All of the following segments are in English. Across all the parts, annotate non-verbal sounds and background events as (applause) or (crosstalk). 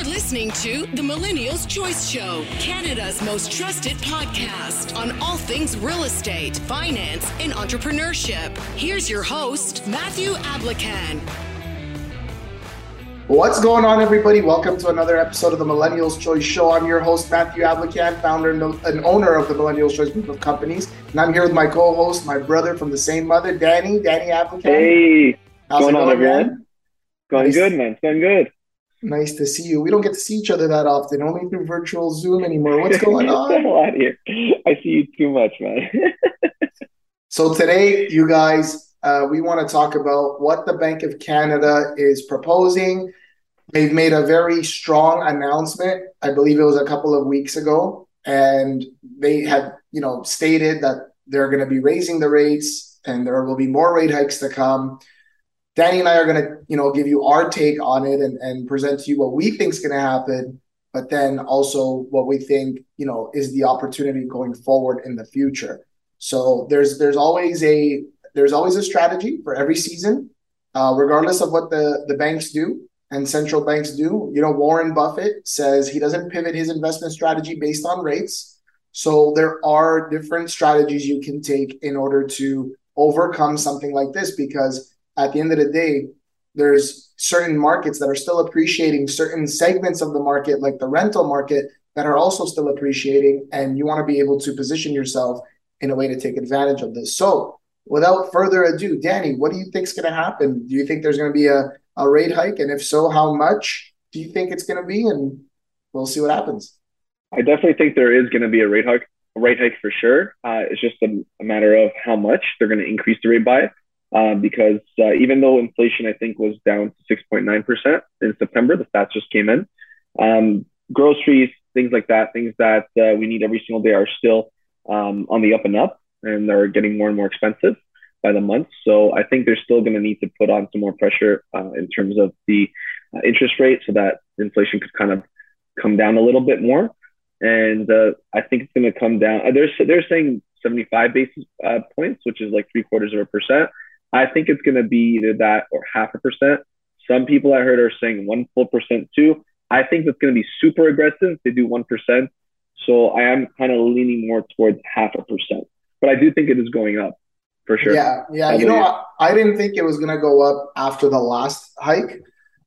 You're listening to the Millennials Choice Show, Canada's most trusted podcast on all things real estate, finance, and entrepreneurship. Here's your host, Matthew Ablakan. What's going on, everybody? Welcome to another episode of the Millennials Choice Show. I'm your host, Matthew Ablakan, founder and owner of the Millennials Choice Group of Companies. And I'm here with my co host, my brother from the same mother, Danny. Danny Ablakan. Hey, How's going, it going on, everyone? Man? Going nice. good, man. It's going good. Nice to see you. We don't get to see each other that often, only through virtual Zoom anymore. What's going (laughs) on? out here. I see you too much, man. (laughs) so today, you guys, uh, we want to talk about what the Bank of Canada is proposing they've made a very strong announcement. I believe it was a couple of weeks ago, and they have, you know stated that they're going to be raising the rates and there will be more rate hikes to come. Danny and I are going to you know give you our take on it and, and present to you what we think is going to happen, but then also what we think you know is the opportunity going forward in the future. So there's there's always a there's always a strategy for every season, uh, regardless of what the the banks do and central banks do. You know, Warren Buffett says he doesn't pivot his investment strategy based on rates. So there are different strategies you can take in order to overcome something like this because at the end of the day, there's certain markets that are still appreciating certain segments of the market, like the rental market, that are also still appreciating. And you want to be able to position yourself in a way to take advantage of this. So without further ado, Danny, what do you think is going to happen? Do you think there's going to be a a rate hike? And if so, how much do you think it's going to be? And we'll see what happens. I definitely think there is going to be a rate hike, a rate hike for sure. Uh, it's just a, a, matter of how much they're going to increase the rate by. Uh, because uh, even though inflation, I think, was down to 6.9% in September, the stats just came in. Um, groceries, things like that, things that uh, we need every single day are still um, on the up and up, and they're getting more and more expensive by the month. So I think they're still going to need to put on some more pressure uh, in terms of the uh, interest rate so that inflation could kind of come down a little bit more. And I think it's going to come down. They're, they're saying 75 basis points, which is like three quarters of a percent. I think it's going to be either that or half a percent. Some people I heard are saying one full percent too. I think it's going to be super aggressive to do 1%. So I am kind of leaning more towards half a percent. But I do think it is going up for sure. Yeah, yeah. you know, I, I didn't think it was going to go up after the last hike,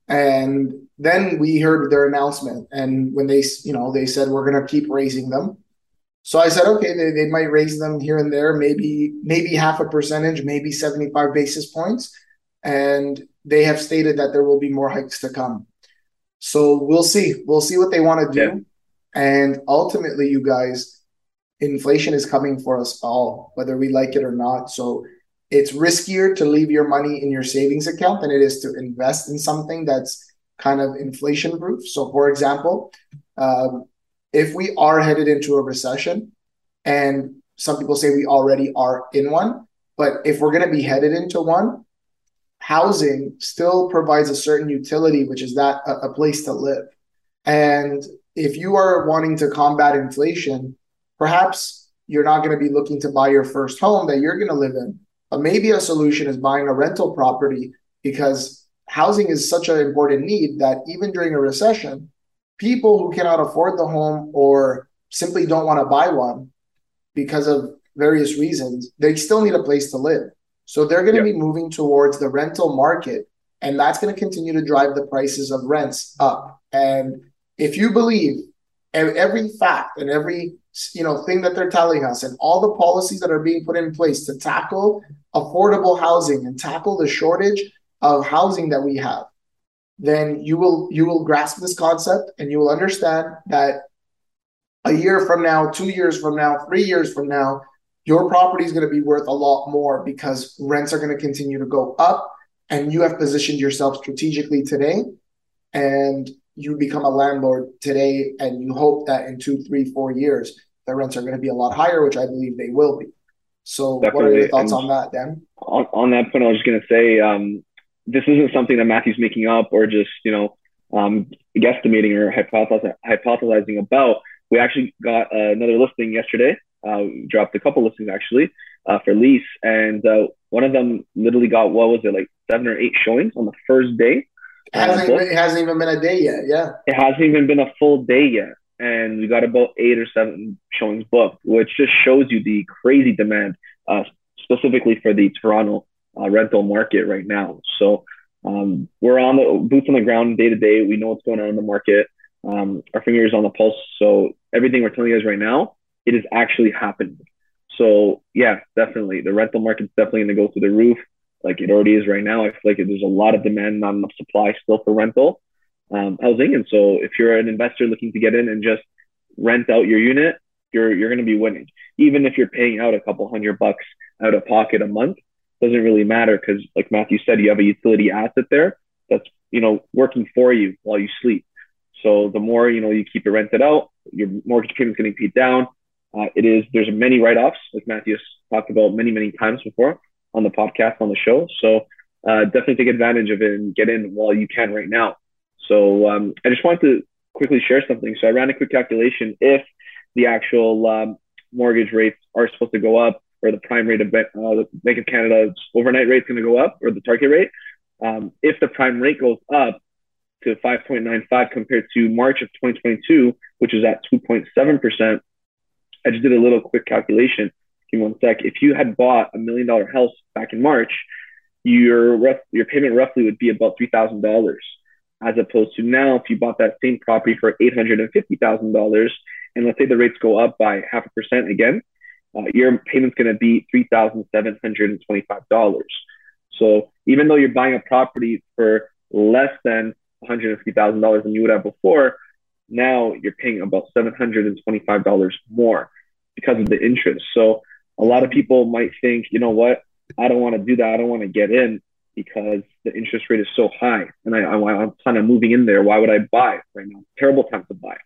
and then we heard their announcement, and when they, you know, they said we're going to keep raising them. So I said, okay, they, they might raise them here and there, maybe maybe half a percentage, maybe 75 basis points. And they have stated that there will be more hikes to come. So we'll see. We'll see what they want to do. Yeah. And ultimately, you guys, inflation is coming for us all, whether we like it or not. So it's riskier to leave your money in your savings account than it is to invest in something that's kind of inflation proof. So, for example, um, if we are headed into a recession, and some people say we already are in one, but if we're going to be headed into one, housing still provides a certain utility, which is that a, a place to live. And if you are wanting to combat inflation, Perhaps you're not going to be looking to buy your first home that you're going to live in, but maybe a solution is buying a rental property because housing is such an important need that even during a recession, people who cannot afford the home or simply don't want to buy one because of various reasons, they still need a place to live. So they're going to yep. be moving towards the rental market, and that's going to continue to drive the prices of rents up. And if you believe every fact and every you know thing that they're telling us and all the policies that are being put in place to tackle affordable housing and tackle the shortage of housing that we have then you will you will grasp this concept and you will understand that a year from now 2 years from now 3 years from now your property is going to be worth a lot more because rents are going to continue to go up and you have positioned yourself strategically today and you become a landlord today and you hope that in two, three, four years the rents are going to be a lot higher, which I believe they will be. So, Definitely. what are your thoughts and on that, Dan? On, on that point, I was just going to say um, this isn't something that Matthew's making up or just you know um, guesstimating or hypothesizing about. We actually got uh, another listing yesterday. Uh, we dropped a couple listings actually uh, for lease, and uh, one of them literally got what was it like seven or eight showings on the first day. It hasn't, even, it hasn't even been a day yet. Yeah. It hasn't even been a full day yet. And we got about eight or seven showings booked, which just shows you the crazy demand, uh, specifically for the Toronto uh, rental market right now. So um, we're on the boots on the ground day to day. We know what's going on in the market. Um, our fingers on the pulse. So everything we're telling you guys right now, it is actually happening. So yeah, definitely the rental market's definitely going to go through the roof, like it already is right now. I feel like there's a lot of demand, not enough supply still for rental um, housing. And so if you're an investor looking to get in and just rent out your unit, you're you're going to be winning, even if you're paying out a couple hundred bucks out of pocket a month doesn't really matter because, like Matthew said, you have a utility asset there that's you know working for you while you sleep. So the more you know you keep it rented out, your mortgage payment's getting paid down. Uh, it is there's many write-offs like Matthew talked about many many times before on the podcast on the show. So uh, definitely take advantage of it and get in while you can right now. So um, I just wanted to quickly share something. So I ran a quick calculation if the actual um, mortgage rates are supposed to go up or the prime rate of uh, Bank of Canada's overnight rate is going to go up, or the target rate. Um, if the prime rate goes up to 5.95 compared to March of 2022, which is at 2.7%, I just did a little quick calculation. Give me one sec. If you had bought a million dollar house back in March, your rough, your payment roughly would be about three thousand dollars, as opposed to now if you bought that same property for eight hundred and fifty thousand dollars, and let's say the rates go up by half a percent again, uh, your payment's going to be $3,725. So even though you're buying a property for less than $150,000 than you would have before, now you're paying about $725 more because of the interest. So a lot of people might think, you know what, I don't want to do that. I don't want to get in because the interest rate is so high and I, I, am kind of moving in there. Why would I buy right now? Terrible time to buy.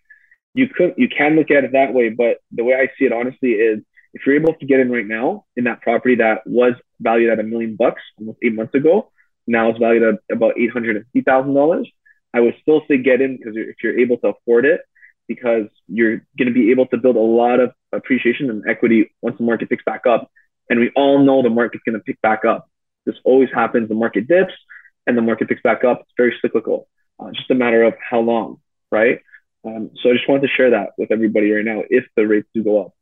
You could, you can look at it that way, but the way I see it honestly is if you're able to get in right now in that property that was valued at a million bucks almost eight months ago, now it's valued at about eight hundred and fifty thousand dollars. I would still say get in because if you're able to afford it, because you're going to be able to build a lot of appreciation and equity once the market picks back up. And we all know the market's going to pick back up. This always happens. The market dips and the market picks back up. It's very cyclical. Uh, just a matter of how long, right? Um, so I just wanted to share that with everybody right now if the rates do go up.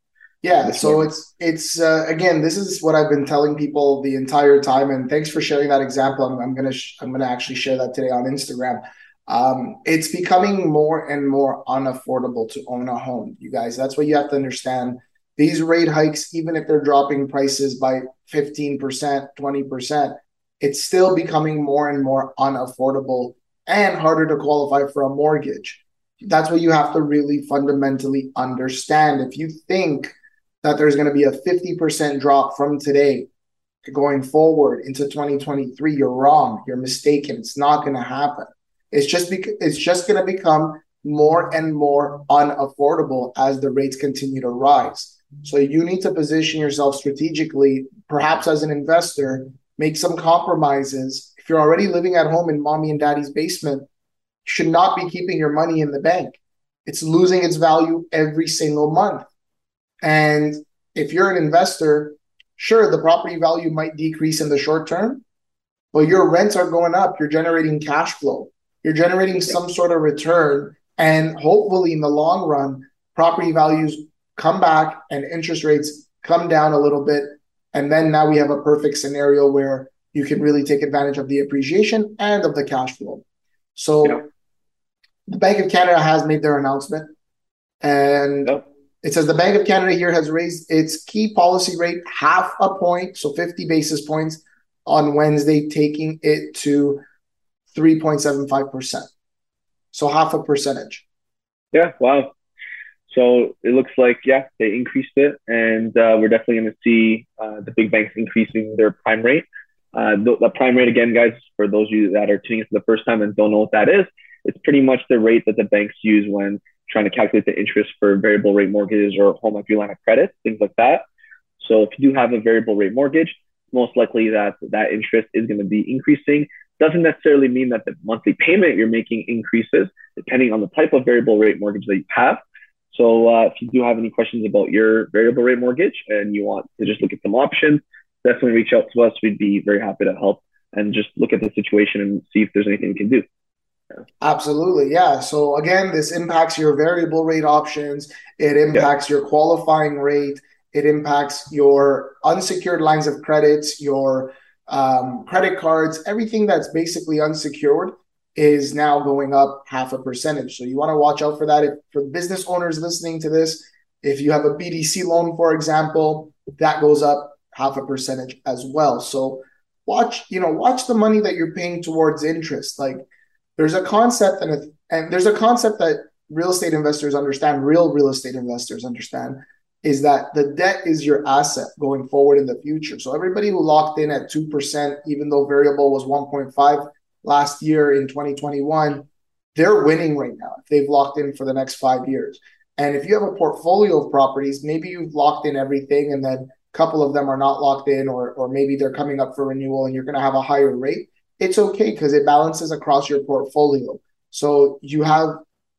Yeah, so it's it's uh, again, this is what I've been telling people the entire time, and thanks for sharing that example. I'm, I'm gonna sh- I'm gonna actually share that today on Instagram. Um, it's becoming more and more unaffordable to own a home, you guys. That's what you have to understand. These rate hikes, even if they're dropping prices by 15%, 20%, it's still becoming more and more unaffordable and harder to qualify for a mortgage. That's what you have to really fundamentally understand. If you think that there's going to be a 50% drop from today going forward into 2023 you're wrong. You're mistaken. It's not going to happen. It's just because it's just going to become more and more unaffordable as the rates continue to rise. So you need to position yourself strategically perhaps as an investor make some compromises. If you're already living at home in mommy and daddy's basement you should not be keeping your money in the bank. It's losing its value every single month and if you're an investor, sure, the property value might decrease in the short term, but your rents are going up. You're generating cash flow. You're generating some sort of return. And hopefully, in the long run, property values come back and interest rates come down a little bit. And then now we have a perfect scenario where you can really take advantage of the appreciation and of the cash flow. So, yeah. the Bank of Canada has made their announcement. And it says the Bank of Canada here has raised its key policy rate half a point, so 50 basis points on Wednesday, taking it to 3.75%. So half a percentage. Yeah, wow. So it looks like, yeah, they increased it, and uh, we're definitely going to see uh, the big banks increasing their prime rate. Uh, the, the, prime rate, again, guys, for those of you that are tuning in for the first time and don't know what that is, it's pretty much the rate that the banks use when trying to calculate the interest for variable rate mortgages or home equity line of credit, things like that. So if you do have a variable rate mortgage, most likely that that interest is going to be increasing. Doesn't necessarily mean that the monthly payment you're making increases, depending on the type of variable rate mortgage that you have. So uh, if you do have any questions about your variable rate mortgage and you want to just look at some options, definitely reach out to us. We'd be very happy to help and just look at the situation and see if there's anything we can do. Absolutely, yeah. So again, this impacts your variable rate options. It impacts yeah. your qualifying rate. It impacts your unsecured lines of credits, your um, credit cards, everything that's basically unsecured is now going up half a percentage. So you want to watch out for that. If for business owners listening to this, if you have a BDC loan, for example, that goes up half a percentage as well. So watch, you know, watch the money that you're paying towards interest. Like there's a concept and a, and there's a concept that real estate investors understand, real real estate investors understand, is that the debt is your asset going forward in the future. So everybody who locked in at 2%, even though variable was 1.5 last year in 2021, they're winning right now if they've locked in for the next five years. And if you have a portfolio of properties, maybe you've locked in everything and then a couple of them are not locked in or, or maybe they're coming up for renewal and you're going to have a higher rate. It's okay because it balances across your portfolio. So you have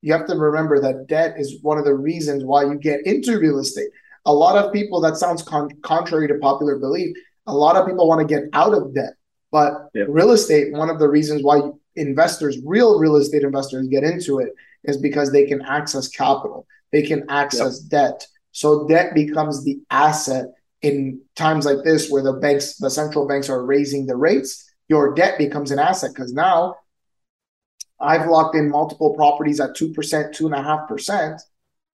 you have to remember that debt is one of the reasons why you get into real estate. A lot of people, that sounds con- contrary to popular belief, a lot of people want to get out of debt. But real estate, one of the reasons why investors, real real estate investors, get into it is because they can access capital, they can access debt. So debt becomes the asset in times like this where the banks, the central banks are raising the rates. Your debt becomes an asset because now I've locked in multiple properties at two percent, two and a half percent.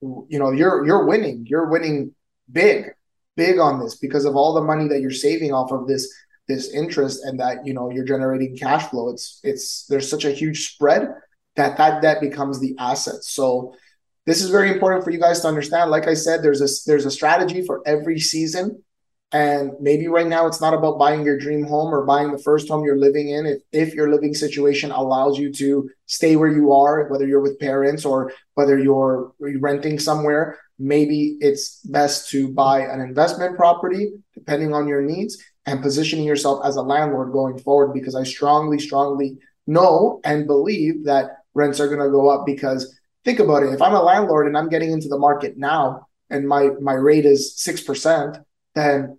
You know, you're you're winning. You're winning big, big on this because of all the money that you're saving off of this this interest and that you know you're generating cash flow. It's it's there's such a huge spread that that debt becomes the asset. So this is very important for you guys to understand. Like I said, there's a there's a strategy for every season and maybe right now it's not about buying your dream home or buying the first home you're living in. If, if your living situation allows you to stay where you are, whether you're with parents or whether you're renting somewhere, maybe it's best to buy an investment property, depending on your needs, and positioning yourself as a landlord going forward. Because I strongly, strongly know and believe that rents are going to go up because think about it. If I'm a landlord and I'm getting into the market now and my, my rate is 6%, then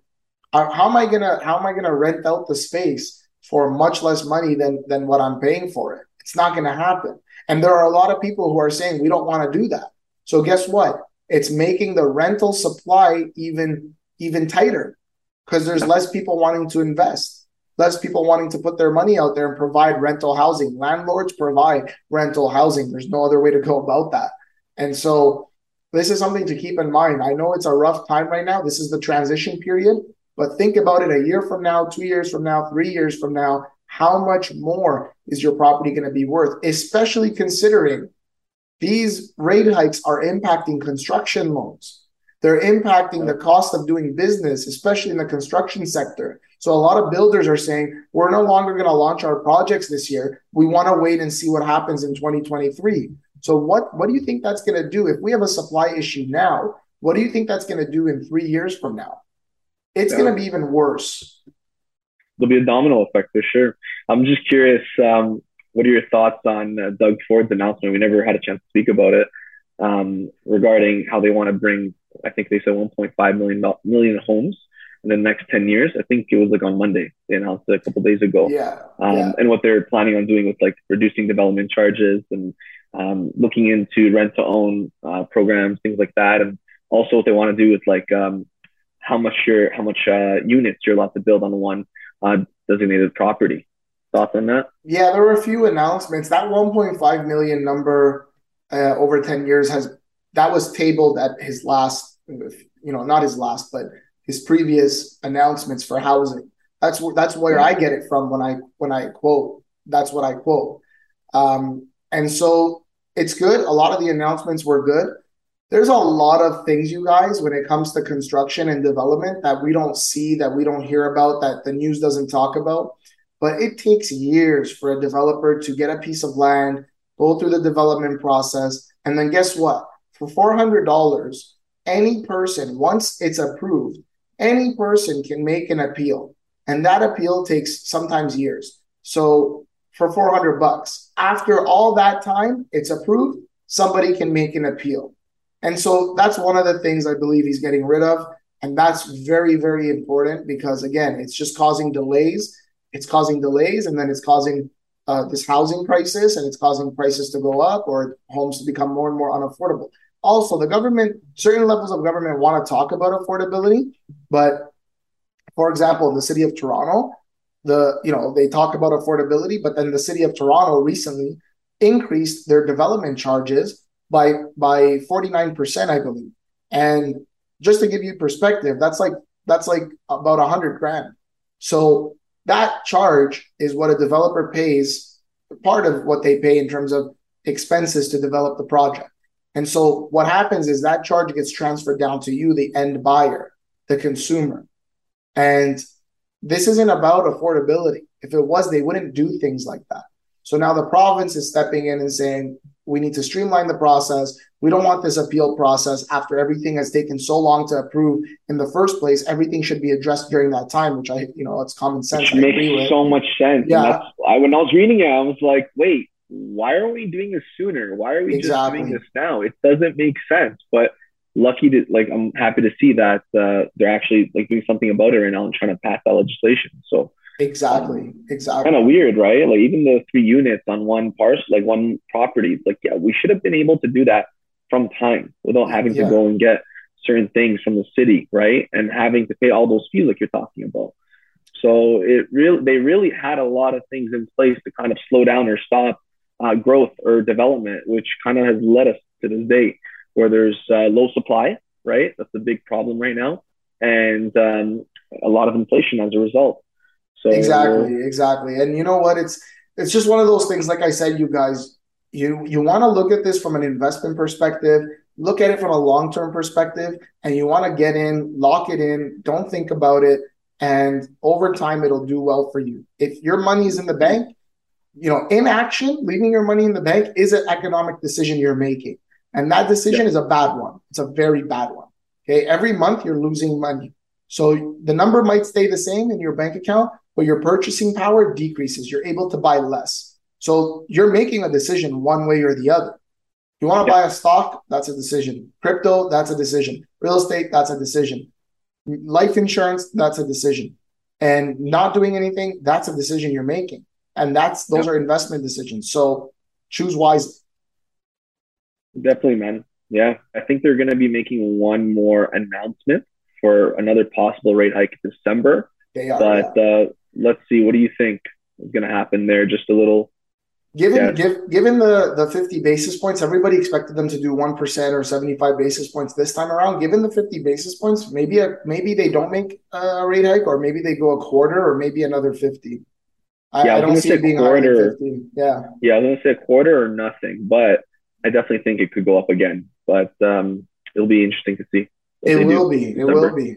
how am I gonna how am I gonna rent out the space for much less money than than what I'm paying for it? It's not gonna happen. And there are a lot of people who are saying we don't want to do that. So guess what? It's making the rental supply even even tighter because there's less people wanting to invest, less people wanting to put their money out there and provide rental housing. Landlords provide rental housing. There's no other way to go about that. And so this is something to keep in mind. I know it's a rough time right now. This is the transition period, but think about it a year from now, two years from now, three years from now. How much more is your property going to be worth, especially considering these rate hikes are impacting construction loans? They're impacting the cost of doing business, especially in the construction sector. So a lot of builders are saying, we're no longer going to launch our projects this year. We want to wait and see what happens in 2023. So what, what do you think that's going to do? If we have a supply issue now, what do you think that's going to do in three years from now? it's yeah. going to be even worse. There'll be a domino effect for sure. I'm just curious. Um, what are your thoughts on uh, Doug Ford's announcement? We never had a chance to speak about it um, regarding how they want to bring. I think they said 1.5 million million homes in the next 10 years. I think it was like on Monday. They announced it a couple days ago. Yeah, um, yeah. And what they're planning on doing with like reducing development charges and um, looking into rent to own uh, programs, things like that. And also what they want to do with like um, how much you're how much uh, units you're allowed to build on one uh, designated property. Thoughts on that? Yeah, there were a few announcements. That 1.5 million number uh, over 10 years has that was tabled at his last, you know, not his last, but his previous announcements for housing. That's where that's where I get it from when I when I quote. That's what I quote. Um, and so it's good. A lot of the announcements were good there's a lot of things, you guys, when it comes to construction and development that we don't see, that we don't hear about, that the news doesn't talk about. But it takes years for a developer to get a piece of land, go through the development process, and then guess what? For $400, any person, once it's approved, any person can make an appeal. And that appeal takes sometimes years. So for 400 bucks, after all that time, it's approved, somebody can make an appeal. And so that's one of the things I believe he's getting rid of. And that's very, very important because, again, it's just causing delays. It's causing delays and then it's causing uh, this housing crisis and it's causing prices to go up or homes to become more and more unaffordable. Also, the government, certain levels of government want to talk about affordability, but for example, in the city of Toronto, the you know they talk about affordability, but then the city of Toronto recently increased their development charges by by 49%, I believe. And just to give you perspective, that's like that's like about a hundred grand. So that charge is what a developer pays, part of what they pay in terms of expenses to develop the project. And so what happens is that charge gets transferred down to you, the end buyer, the consumer. And this isn't about affordability. If it was, they wouldn't do things like that. So now the province is stepping in and saying, we need to streamline the process. We don't want this appeal process after everything has taken so long to approve in the first place. Everything should be addressed during that time, which I, you know, it's common sense. It makes so much sense. Yeah. I, when I was reading it, I was like, wait, why are we doing this sooner? Why are we exactly. just doing this now? It doesn't make sense. But lucky to like, I'm happy to see that uh, they're actually like doing something about it right now and trying to pass that legislation. So Exactly. Exactly. Kind of weird, right? Like even the three units on one parcel, like one property, like yeah, we should have been able to do that from time without having yeah. to go and get certain things from the city, right? And having to pay all those fees like you're talking about. So it really, they really had a lot of things in place to kind of slow down or stop uh, growth or development, which kind of has led us to this day where there's uh, low supply, right? That's a big problem right now, and um, a lot of inflation as a result. So exactly, exactly. And you know what? It's it's just one of those things. Like I said, you guys, you you want to look at this from an investment perspective. Look at it from a long term perspective, and you want to get in, lock it in. Don't think about it, and over time, it'll do well for you. If your money is in the bank, you know, inaction, leaving your money in the bank is an economic decision you're making. And that decision yeah. is a bad one. It's a very bad one. Okay. Every month you're losing money. So the number might stay the same in your bank account, but your purchasing power decreases. You're able to buy less. So you're making a decision one way or the other. You want to buy a stock, that's a decision. Crypto, that's a decision. Real estate, that's a decision. Life insurance, that's a decision. And not doing anything, that's a decision you're making. And that's those are investment decisions. So choose wisely. Definitely, man. Yeah. I think they're going to be making one more announcement for another possible rate hike in December. they Are, but yeah. uh, let's see. What do you think is going to happen there? Just a little. Given give, given the the 50 basis points, everybody expected them to do one percent or 75 basis points this time around. Given the 50 basis points, maybe a, maybe they don't make a rate hike, or maybe they go a quarter, or maybe another 50. I, yeah, I, I don't see it being quarter. Yeah, yeah, I was going to say a quarter or nothing, but I definitely think it could go up again. But um, it'll be interesting to see. It will be. It will be.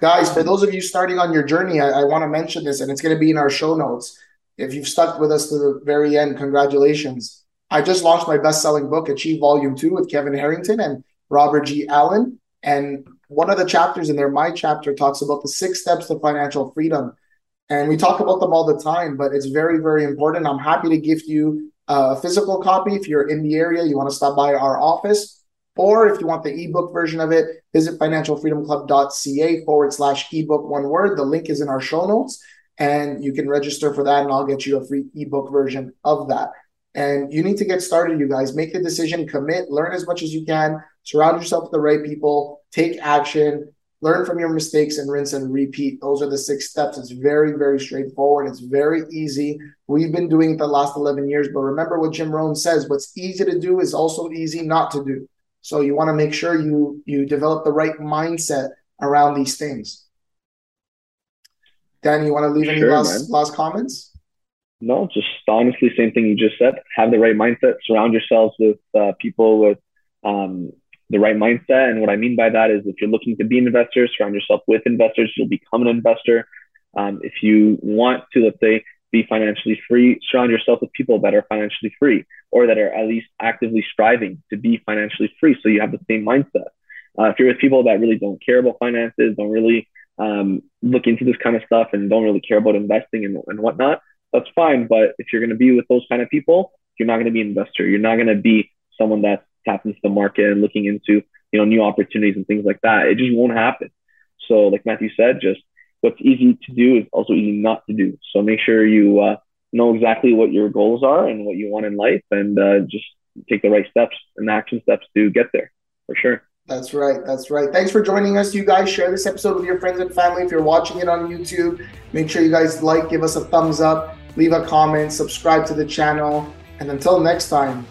Guys, for those of you starting on your journey, I, I want to mention this, and it's going to be in our show notes. If you've stuck with us to the very end, congratulations. I just launched my best selling book, Achieve Volume 2, with Kevin Harrington and Robert G. Allen. And one of the chapters in there, my chapter, talks about the six steps to financial freedom. And we talk about them all the time, but it's very, very important. I'm happy to give you a physical copy if you're in the area, you want to stop by our office. Or if you want the ebook version of it, visit financialfreedomclub.ca forward slash ebook one word. The link is in our show notes and you can register for that and I'll get you a free ebook version of that. And you need to get started, you guys. Make the decision, commit, learn as much as you can, surround yourself with the right people, take action, learn from your mistakes, and rinse and repeat. Those are the six steps. It's very, very straightforward. It's very easy. We've been doing it the last 11 years, but remember what Jim Rohn says what's easy to do is also easy not to do. So you want to make sure you you develop the right mindset around these things. Dan, you want to leave any last last comments? No, just honestly, same thing you just said. Have the right mindset. Surround yourselves with uh, people with um, the right mindset. And what I mean by that is, if you're looking to be an investor, surround yourself with investors. You'll become an investor. Um, if you want to, let's say, be financially free, surround yourself with people that are financially free or that are at least actively striving to be financially free. So you have the same mindset. Uh, if you're with people that really don't care about finances, don't really um, look into this kind of stuff and don't really care about investing and, and whatnot, that's fine. But if you're going to be with those kind of people, you're not going to be an investor. You're not going to be someone that's tapping into the market and looking into you know new opportunities and things like that. It just won't happen. So like Matthew said, just what's easy to do is also easy not to do. So make sure you uh, know exactly what your goals are and what you want in life, and uh, just take the right steps and action steps to get there for sure. That's right. That's right. Thanks for joining us, you guys. Share this episode with your friends and family. If you're watching it on YouTube, make sure you guys like, give us a thumbs up, leave a comment, subscribe to the channel. And until next time,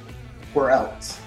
we're out.